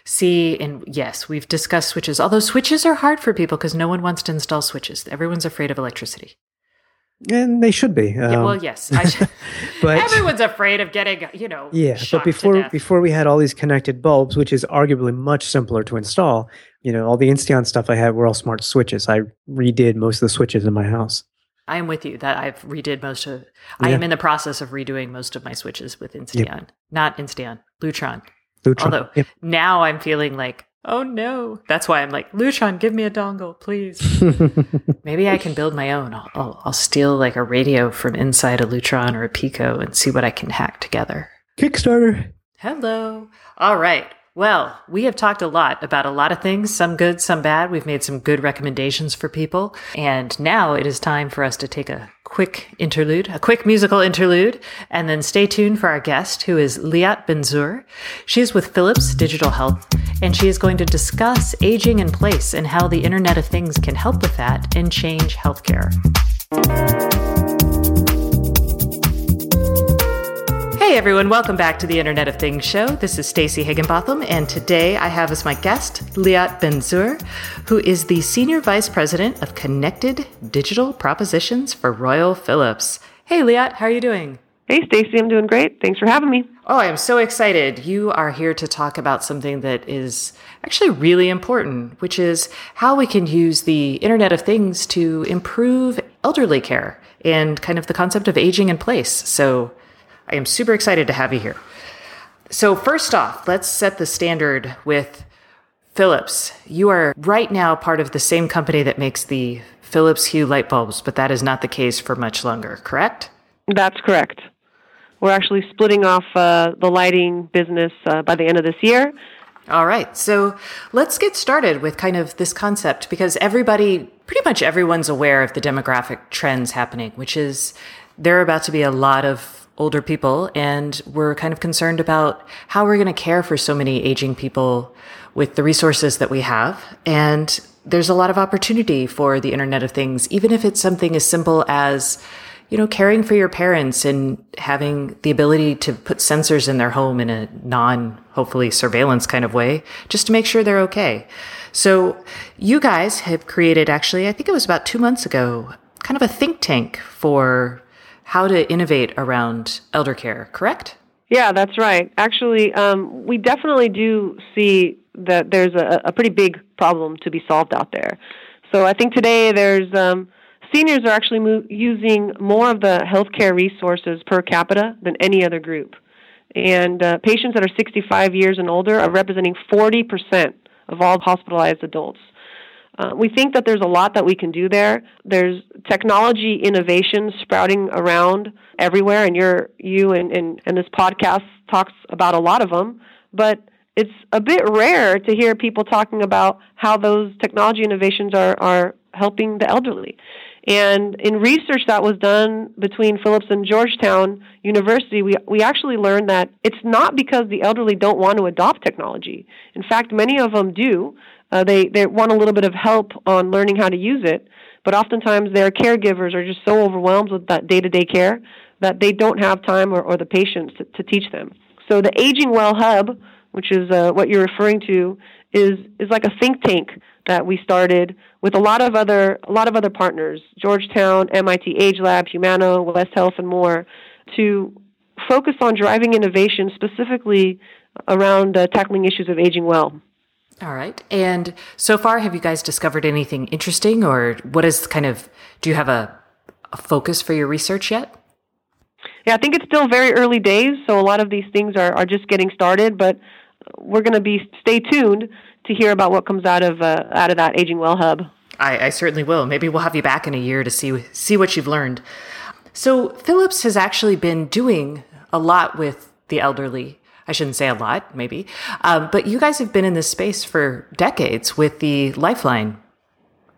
[SPEAKER 1] See, and yes, we've discussed switches, although switches are hard for people because no one wants to install switches. Everyone's afraid of electricity.
[SPEAKER 2] And they should be.
[SPEAKER 1] Um, yeah, well, yes, but everyone's afraid of getting, you know,
[SPEAKER 2] yeah. But before before we had all these connected bulbs, which is arguably much simpler to install, you know, all the Insteon stuff I had were all smart switches. I redid most of the switches in my house.
[SPEAKER 1] I am with you that I've redid most of. Yeah. I am in the process of redoing most of my switches with Insteon, yep. not Insteon, Lutron.
[SPEAKER 2] Lutron.
[SPEAKER 1] Although yep. now I'm feeling like, oh no, that's why I'm like Lutron, give me a dongle, please. Maybe I can build my own. I'll, I'll, I'll steal like a radio from inside a Lutron or a Pico and see what I can hack together.
[SPEAKER 2] Kickstarter.
[SPEAKER 1] Hello. All right. Well, we have talked a lot about a lot of things, some good, some bad. We've made some good recommendations for people. And now it is time for us to take a quick interlude, a quick musical interlude, and then stay tuned for our guest, who is Liat Ben-Zur. She is with Philips Digital Health, and she is going to discuss aging in place and how the Internet of Things can help with that and change healthcare. Hey everyone, welcome back to the Internet of Things show. This is Stacey Higginbotham, and today I have as my guest Liat Ben-Zur, who is the Senior Vice President of Connected Digital Propositions for Royal Philips. Hey Liat, how are you doing?
[SPEAKER 3] Hey Stacey, I'm doing great. Thanks for having me.
[SPEAKER 1] Oh, I am so excited. You are here to talk about something that is actually really important, which is how we can use the Internet of Things to improve elderly care and kind of the concept of aging in place. So I am super excited to have you here. So, first off, let's set the standard with Philips. You are right now part of the same company that makes the Philips Hue light bulbs, but that is not the case for much longer, correct?
[SPEAKER 3] That's correct. We're actually splitting off uh, the lighting business uh, by the end of this year.
[SPEAKER 1] All right. So let's get started with kind of this concept because everybody, pretty much everyone's aware of the demographic trends happening, which is there are about to be a lot of older people and we're kind of concerned about how we're going to care for so many aging people with the resources that we have. And there's a lot of opportunity for the Internet of Things, even if it's something as simple as, you know, caring for your parents and having the ability to put sensors in their home in a non, hopefully surveillance kind of way, just to make sure they're okay. So you guys have created actually, I think it was about two months ago, kind of a think tank for how to innovate around elder care, correct?
[SPEAKER 3] Yeah, that's right. Actually, um, we definitely do see that there's a, a, pretty big problem to be solved out there. So I think today there's um, seniors are actually mo- using more of the healthcare resources per capita than any other group. And uh, patients that are 65 years and older are representing 40% of all hospitalized adults. Uh, we think that there's a lot that we can do there. There's technology innovation sprouting around everywhere, and you're, you and, and, and this podcast talks about a lot of them. But it's a bit rare to hear people talking about how those technology innovations are, are helping the elderly. And in research that was done between Philips and Georgetown University, we, we actually learned that it's not because the elderly don't want to adopt technology. In fact, many of them do. Uh, they they want a little bit of help on learning how to use it, but oftentimes their caregivers are just so overwhelmed with that day-to-day care that they don't have time or, or the patience to, to teach them. So the Aging Well Hub, which is uh, what you're referring to, is is like a think tank that we started with a lot of other a lot of other partners, Georgetown, MIT Age Lab, Humana, West Health, and more, to focus on driving innovation specifically around uh, tackling issues of aging well.
[SPEAKER 1] All right. And so far, have you guys discovered anything interesting, or what is kind of? Do you have a, a focus for your research yet?
[SPEAKER 3] Yeah, I think it's still very early days, so a lot of these things are, are just getting started. But we're going to be stay tuned to hear about what comes out of uh, out of that aging well hub.
[SPEAKER 1] I, I certainly will. Maybe we'll have you back in a year to see see what you've learned. So Philips has actually been doing a lot with the elderly. I shouldn't say a lot, maybe, um, but you guys have been in this space for decades with the Lifeline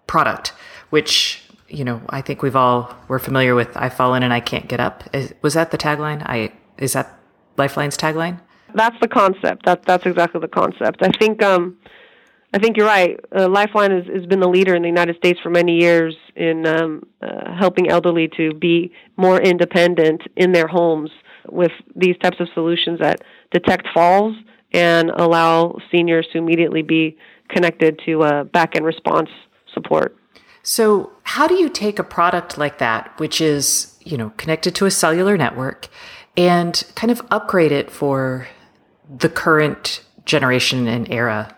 [SPEAKER 1] product, which you know I think we've all we're familiar with. I've fallen and I can't get up. Is, was that the tagline? I is that Lifeline's tagline?
[SPEAKER 3] That's the concept. That that's exactly the concept. I think um, I think you're right. Uh, Lifeline has, has been the leader in the United States for many years in um, uh, helping elderly to be more independent in their homes with these types of solutions that detect falls and allow seniors to immediately be connected to a back end response support.
[SPEAKER 1] So, how do you take a product like that, which is you know connected to a cellular network, and kind of upgrade it for the current generation and era?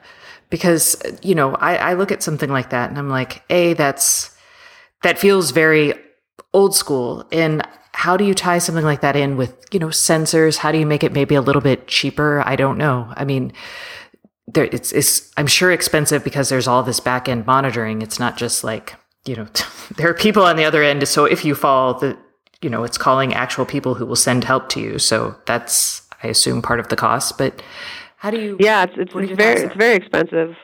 [SPEAKER 1] Because you know, I, I look at something like that and I'm like, a that's that feels very old school, and how do you tie something like that in with you know sensors? How do you make it maybe a little bit cheaper? I don't know. I mean there it's, it's i'm sure expensive because there's all this back end monitoring. It's not just like you know there are people on the other end. So if you fall the you know it's calling actual people who will send help to you. So that's i assume part of the cost. But how do you
[SPEAKER 3] yeah it's it's, it's very it's very expensive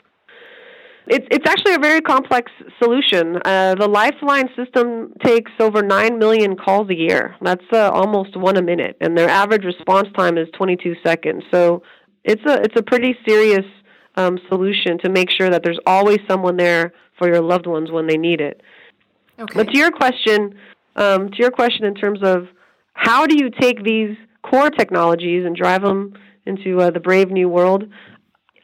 [SPEAKER 3] it's it's actually a very complex solution. Uh, the Lifeline system takes over nine million calls a year. That's uh, almost one a minute, and their average response time is 22 seconds. So it's a it's a pretty serious um, solution to make sure that there's always someone there for your loved ones when they need it. Okay. But to your question, um, to your question in terms of how do you take these core technologies and drive them into uh, the brave new world,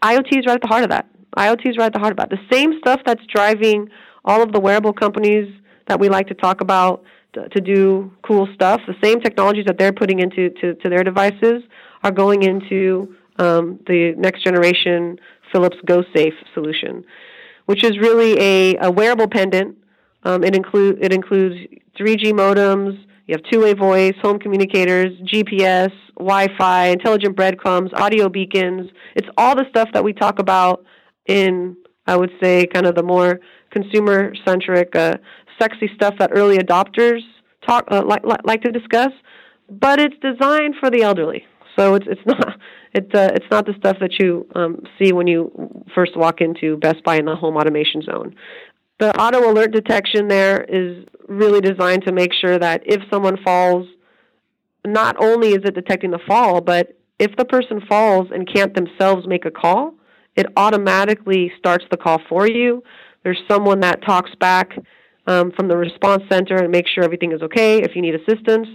[SPEAKER 3] IoT is right at the heart of that. IoT is right at the heart of that. The same stuff that's driving all of the wearable companies that we like to talk about to, to do cool stuff, the same technologies that they're putting into to, to their devices are going into um, the next generation Philips GoSafe solution, which is really a, a wearable pendant. Um, it, include, it includes 3G modems, you have two way voice, home communicators, GPS, Wi Fi, intelligent breadcrumbs, audio beacons. It's all the stuff that we talk about in, I would say, kind of the more consumer centric, uh, sexy stuff that early adopters talk uh, like, like to discuss. But it's designed for the elderly, so it's it's not it uh, it's not the stuff that you um, see when you first walk into Best Buy in the home automation zone. The auto alert detection there is really designed to make sure that if someone falls, not only is it detecting the fall, but if the person falls and can't themselves make a call, it automatically starts the call for you. There's someone that talks back um, from the response center and makes sure everything is okay if you need assistance.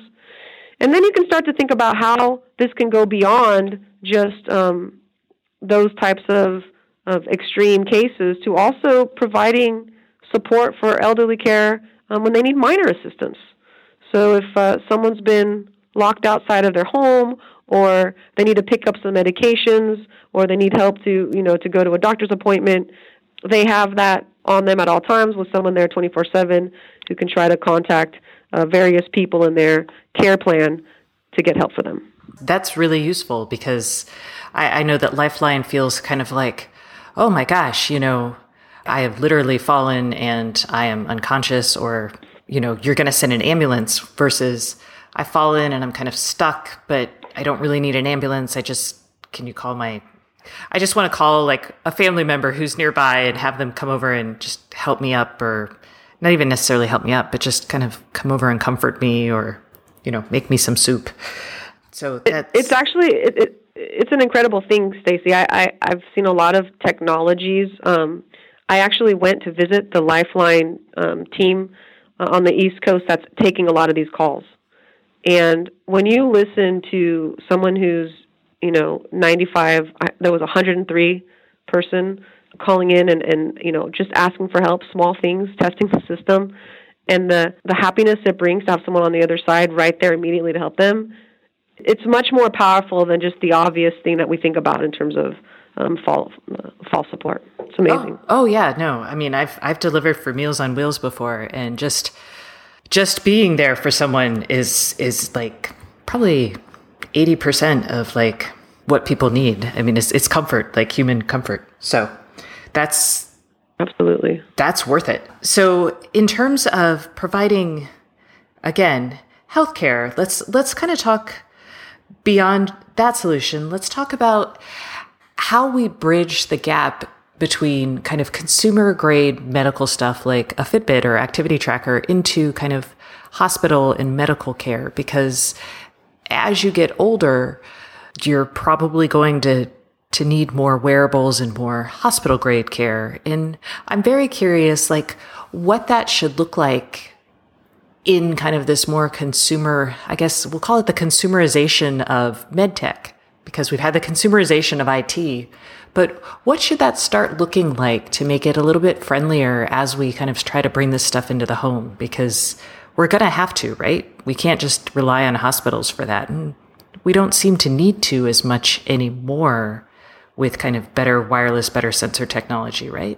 [SPEAKER 3] And then you can start to think about how this can go beyond just um, those types of, of extreme cases to also providing support for elderly care um, when they need minor assistance. So if uh, someone's been locked outside of their home or they need to pick up some medications or they need help to you know to go to a doctor's appointment they have that on them at all times with someone there 24/7 who can try to contact uh, various people in their care plan to get help for them.
[SPEAKER 1] That's really useful because I, I know that Lifeline feels kind of like, oh my gosh, you know, I have literally fallen and I am unconscious, or you know, you're going to send an ambulance versus I've fallen and I'm kind of stuck, but I don't really need an ambulance. I just, can you call my, I just want to call like a family member who's nearby and have them come over and just help me up or not even necessarily help me up, but just kind of come over and comfort me or, you know, make me some soup. So
[SPEAKER 3] it, it's actually, it, it, it's an incredible thing, Stacy. I, I, I've seen a lot of technologies. Um, I actually went to visit the Lifeline um, team uh, on the East Coast that's taking a lot of these calls. And when you listen to someone who's you know, 95, I, there was 103 person calling in and, and, you know, just asking for help, small things, testing the system. And the, the happiness it brings to have someone on the other side right there immediately to help them, it's much more powerful than just the obvious thing that we think about in terms of um, fall uh, fall support. It's amazing.
[SPEAKER 1] Oh, oh yeah, no, I mean I've I've delivered for Meals on Wheels before, and just just being there for someone is is like probably 80% of like what people need. I mean, it's, it's comfort, like human comfort. So that's
[SPEAKER 3] absolutely
[SPEAKER 1] that's worth it. So in terms of providing, again, healthcare, let's let's kind of talk beyond that solution. Let's talk about how we bridge the gap between kind of consumer grade medical stuff like a Fitbit or activity tracker into kind of hospital and medical care because as you get older, you're probably going to to need more wearables and more hospital grade care. And I'm very curious, like what that should look like in kind of this more consumer, I guess we'll call it the consumerization of medtech, because we've had the consumerization of IT. But what should that start looking like to make it a little bit friendlier as we kind of try to bring this stuff into the home? Because we're going to have to, right? We can't just rely on hospitals for that. And we don't seem to need to as much anymore with kind of better wireless, better sensor technology, right?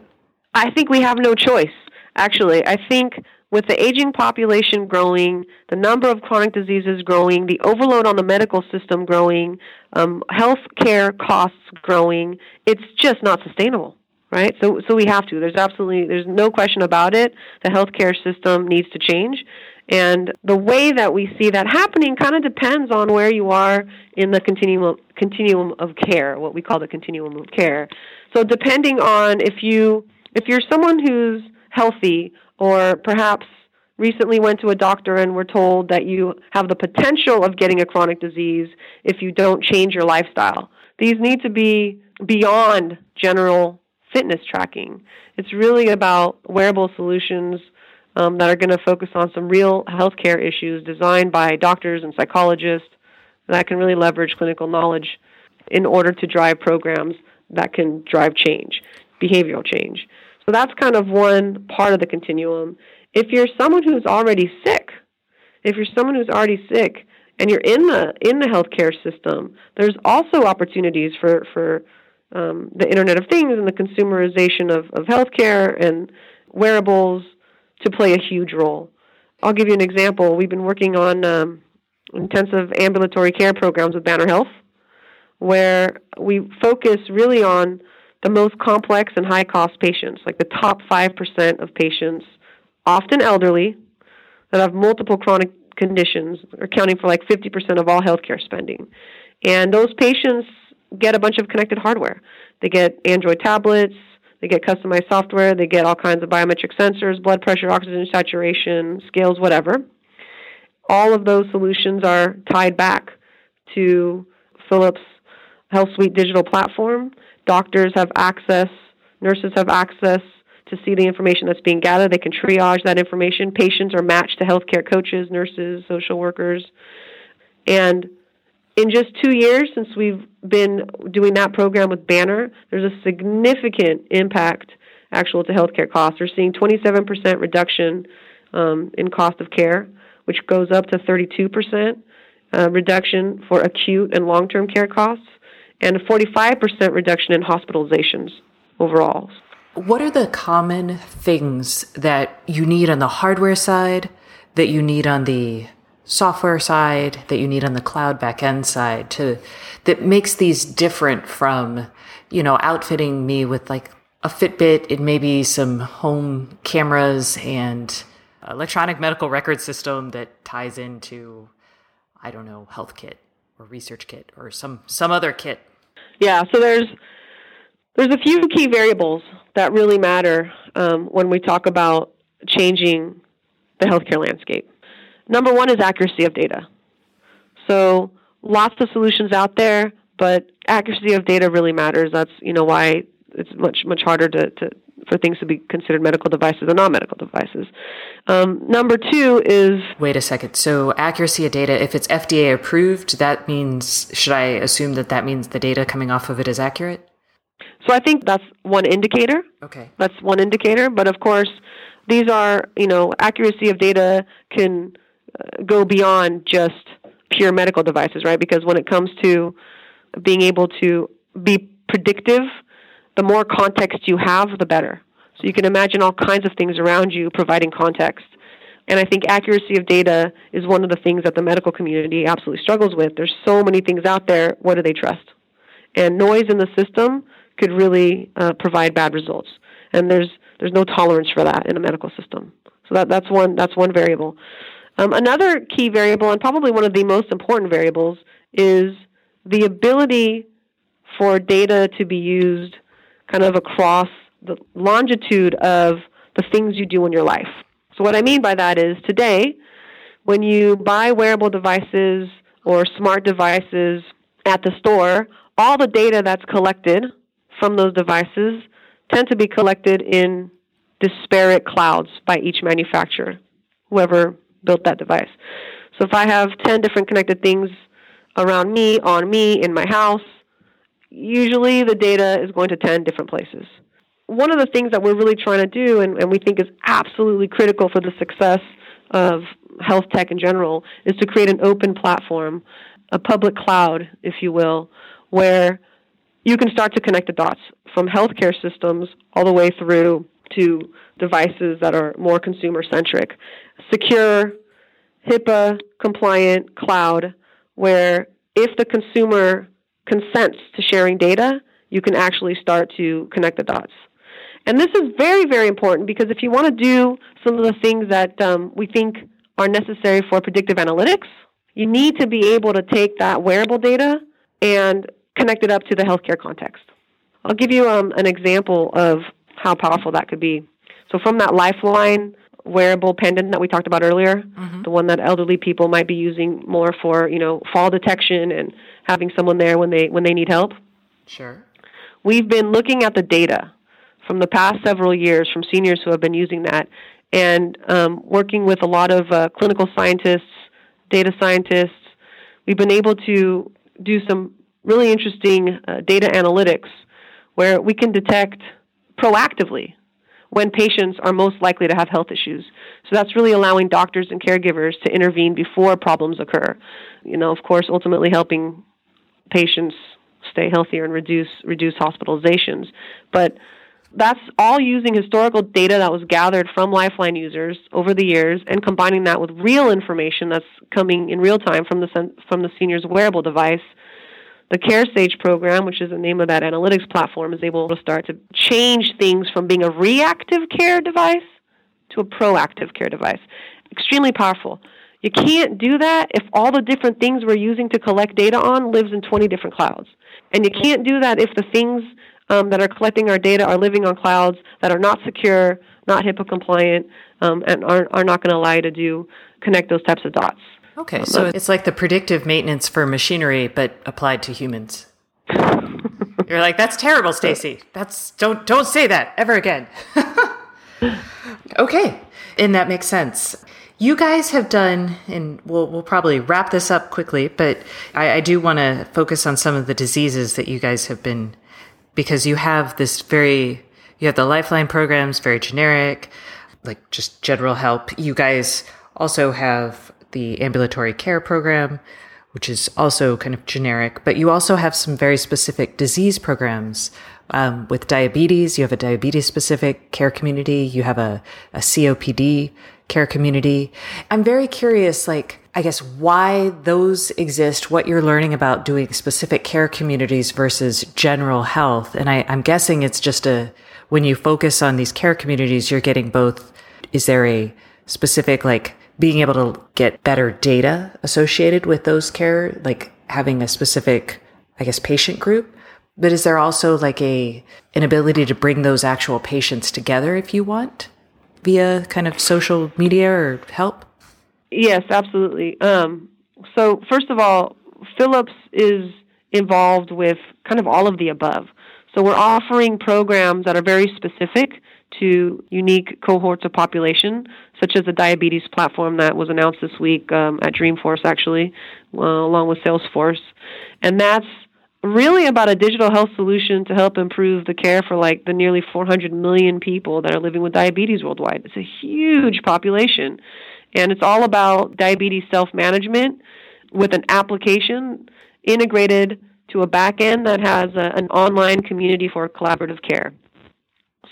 [SPEAKER 3] I think we have no choice, actually. I think with the aging population growing, the number of chronic diseases growing, the overload on the medical system growing, um, health care costs growing, it's just not sustainable right? So so we have to. There's absolutely there's no question about it. The healthcare system needs to change. And the way that we see that happening kind of depends on where you are in the continuum continuum of care, what we call the continuum of care. So depending on if you if you're someone who's healthy or perhaps recently went to a doctor and were told that you have the potential of getting a chronic disease if you don't change your lifestyle. These need to be beyond general fitness tracking. It's really about wearable solutions um, that are going to focus on some real healthcare issues designed by doctors and psychologists that can really leverage clinical knowledge in order to drive programs that can drive change, behavioral change. So that's kind of one part of the continuum. If you're someone who's already sick, if you're someone who's already sick and you're in the in the healthcare system, there's also opportunities for for um, the Internet of Things and the consumerization of, of healthcare and wearables to play a huge role. I'll give you an example. We've been working on um, intensive ambulatory care programs with Banner Health, where we focus really on the most complex and high cost patients, like the top 5% of patients, often elderly, that have multiple chronic conditions, accounting for like 50% of all healthcare spending. And those patients get a bunch of connected hardware. They get Android tablets, they get customized software, they get all kinds of biometric sensors, blood pressure, oxygen saturation, scales, whatever. All of those solutions are tied back to Philips Health Suite digital platform. Doctors have access, nurses have access to see the information that's being gathered. They can triage that information. Patients are matched to healthcare coaches, nurses, social workers. And in just two years since we've been doing that program with Banner, there's a significant impact actual to healthcare costs. We're seeing 27% reduction um, in cost of care, which goes up to 32% uh, reduction for acute and long-term care costs, and a 45% reduction in hospitalizations overall.
[SPEAKER 1] What are the common things that you need on the hardware side, that you need on the software side that you need on the cloud backend side to that makes these different from you know outfitting me with like a fitbit and maybe some home cameras and electronic medical record system that ties into i don't know HealthKit or ResearchKit or some some other kit
[SPEAKER 3] yeah so there's there's a few key variables that really matter um, when we talk about changing the healthcare landscape Number one is accuracy of data. So lots of solutions out there, but accuracy of data really matters. That's you know why it's much much harder to, to for things to be considered medical devices or non medical devices. Um, number two is.
[SPEAKER 1] Wait a second. So, accuracy of data, if it's FDA approved, that means, should I assume that that means the data coming off of it is accurate?
[SPEAKER 3] So, I think that's one indicator.
[SPEAKER 1] Okay.
[SPEAKER 3] That's one indicator. But of course, these are, you know, accuracy of data can uh, go beyond just pure medical devices, right? Because when it comes to being able to be predictive, the more context you have, the better. So you can imagine all kinds of things around you providing context. And I think accuracy of data is one of the things that the medical community absolutely struggles with. There's so many things out there. What do they trust? And noise in the system could really uh, provide bad results. And there's there's no tolerance for that in a medical system. So that, that's one that's one variable. Um, another key variable, and probably one of the most important variables, is the ability for data to be used kind of across the longitude of the things you do in your life. So, what I mean by that is today, when you buy wearable devices or smart devices at the store, all the data that's collected from those devices tend to be collected in disparate clouds by each manufacturer, whoever built that device. So if I have 10 different connected things around me, on me, in my house, usually the data is going to 10 different places. One of the things that we're really trying to do and, and we think is absolutely critical for the success of health tech in general is to create an open platform, a public cloud, if you will, where you can start to connect the dots from healthcare systems all the way through to devices that are more consumer centric. Secure, HIPAA compliant cloud where if the consumer consents to sharing data, you can actually start to connect the dots. And this is very, very important because if you want to do some of the things that um, we think are necessary for predictive analytics, you need to be able to take that wearable data and connect it up to the healthcare context. I'll give you um, an example of how powerful that could be. So, from that Lifeline wearable pendant that we talked about earlier, mm-hmm. the one that elderly people might be using more for, you know, fall detection and having someone there when they when they need help.
[SPEAKER 1] Sure.
[SPEAKER 3] We've been looking at the data from the past several years from seniors who have been using that, and um, working with a lot of uh, clinical scientists, data scientists. We've been able to do some really interesting uh, data analytics where we can detect proactively when patients are most likely to have health issues. So that's really allowing doctors and caregivers to intervene before problems occur. You know, of course, ultimately helping patients stay healthier and reduce reduce hospitalizations. But that's all using historical data that was gathered from Lifeline users over the years and combining that with real information that's coming in real time from the from the senior's wearable device the CareSage program, which is the name of that analytics platform, is able to start to change things from being a reactive care device to a proactive care device. Extremely powerful. You can't do that if all the different things we're using to collect data on lives in 20 different clouds. And you can't do that if the things um, that are collecting our data are living on clouds that are not secure, not HIPAA compliant, um, and are, are not going to allow you to do connect those types of dots.
[SPEAKER 1] Okay, so it's like the predictive maintenance for machinery, but applied to humans. You're like, that's terrible, Stacy. That's don't don't say that ever again. okay, and that makes sense. You guys have done, and we'll we'll probably wrap this up quickly, but I, I do want to focus on some of the diseases that you guys have been, because you have this very, you have the Lifeline programs, very generic, like just general help. You guys also have the ambulatory care program, which is also kind of generic, but you also have some very specific disease programs. Um, with diabetes, you have a diabetes specific care community, you have a, a COPD care community. I'm very curious, like, I guess why those exist, what you're learning about doing specific care communities versus general health. And I, I'm guessing it's just a, when you focus on these care communities, you're getting both, is there a specific like being able to get better data associated with those care, like having a specific, I guess, patient group. But is there also like a an ability to bring those actual patients together if you want via kind of social media or help?
[SPEAKER 3] Yes, absolutely. Um, so first of all, Philips is involved with kind of all of the above. So we're offering programs that are very specific to unique cohorts of population, such as the diabetes platform that was announced this week um, at Dreamforce, actually, uh, along with Salesforce. And that's really about a digital health solution to help improve the care for like the nearly 400 million people that are living with diabetes worldwide. It's a huge population. And it's all about diabetes self management with an application integrated to a back end that has a, an online community for collaborative care.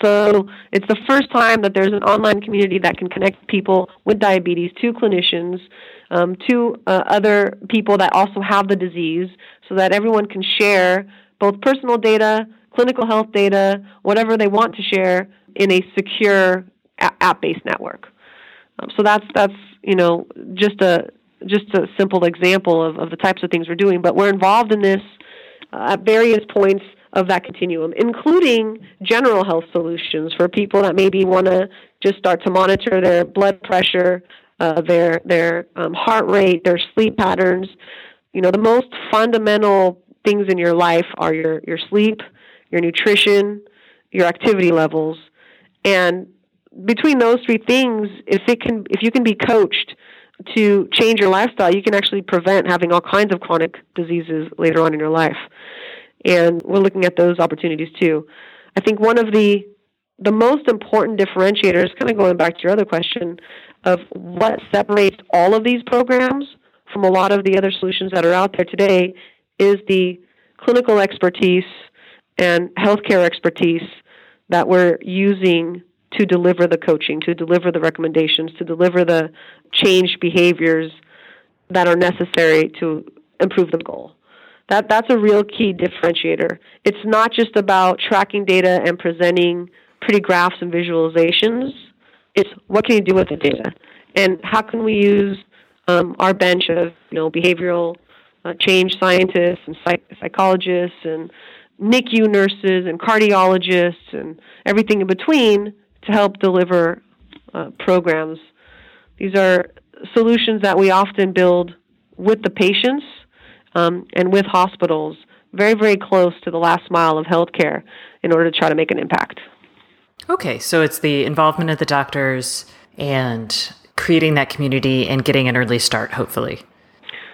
[SPEAKER 3] So it's the first time that there's an online community that can connect people with diabetes to clinicians, um, to uh, other people that also have the disease, so that everyone can share both personal data, clinical health data, whatever they want to share in a secure app-based network. Um, so that's that's you know just a just a simple example of, of the types of things we're doing. But we're involved in this uh, at various points of that continuum, including general health solutions for people that maybe want to just start to monitor their blood pressure, uh, their their um, heart rate, their sleep patterns. You know, the most fundamental things in your life are your your sleep, your nutrition, your activity levels, and between those three things, if it can, if you can be coached to change your lifestyle, you can actually prevent having all kinds of chronic diseases later on in your life and we're looking at those opportunities too. I think one of the the most important differentiators, kind of going back to your other question, of what separates all of these programs from a lot of the other solutions that are out there today, is the clinical expertise and healthcare expertise that we're using to deliver the coaching, to deliver the recommendations, to deliver the changed behaviors that are necessary to improve the goal. That that's a real key differentiator. It's not just about tracking data and presenting pretty graphs and visualizations. It's what can you do with the data, and how can we use um, our bench of you know behavioral uh, change scientists and psych- psychologists and NICU nurses and cardiologists and everything in between to help deliver uh, programs. These are solutions that we often build with the patients um, and with hospitals very, very close to the last mile of healthcare in order to try to make an impact.
[SPEAKER 1] Okay, so it's the involvement of the doctors and creating that community and getting an early start, hopefully.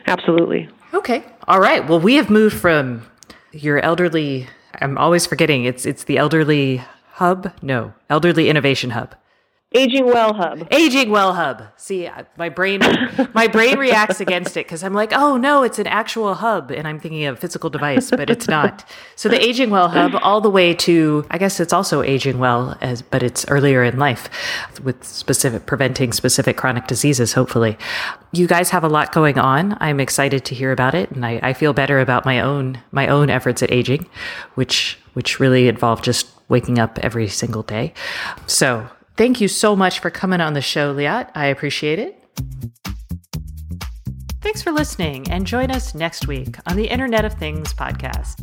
[SPEAKER 3] Absolutely.
[SPEAKER 1] Okay. All right. Well, we have moved from your elderly. I'm always forgetting. It's it's the elderly hub. No, elderly innovation hub.
[SPEAKER 3] Aging Well Hub.
[SPEAKER 1] Aging Well Hub. See, my brain my brain reacts against it because I'm like, oh no, it's an actual hub, and I'm thinking of physical device, but it's not. So the Aging Well Hub, all the way to, I guess it's also aging well, as but it's earlier in life, with specific preventing specific chronic diseases. Hopefully, you guys have a lot going on. I'm excited to hear about it, and I, I feel better about my own my own efforts at aging, which which really involve just waking up every single day. So Thank you so much for coming on the show, Liat. I appreciate it. Thanks for listening and join us next week on the Internet of Things podcast.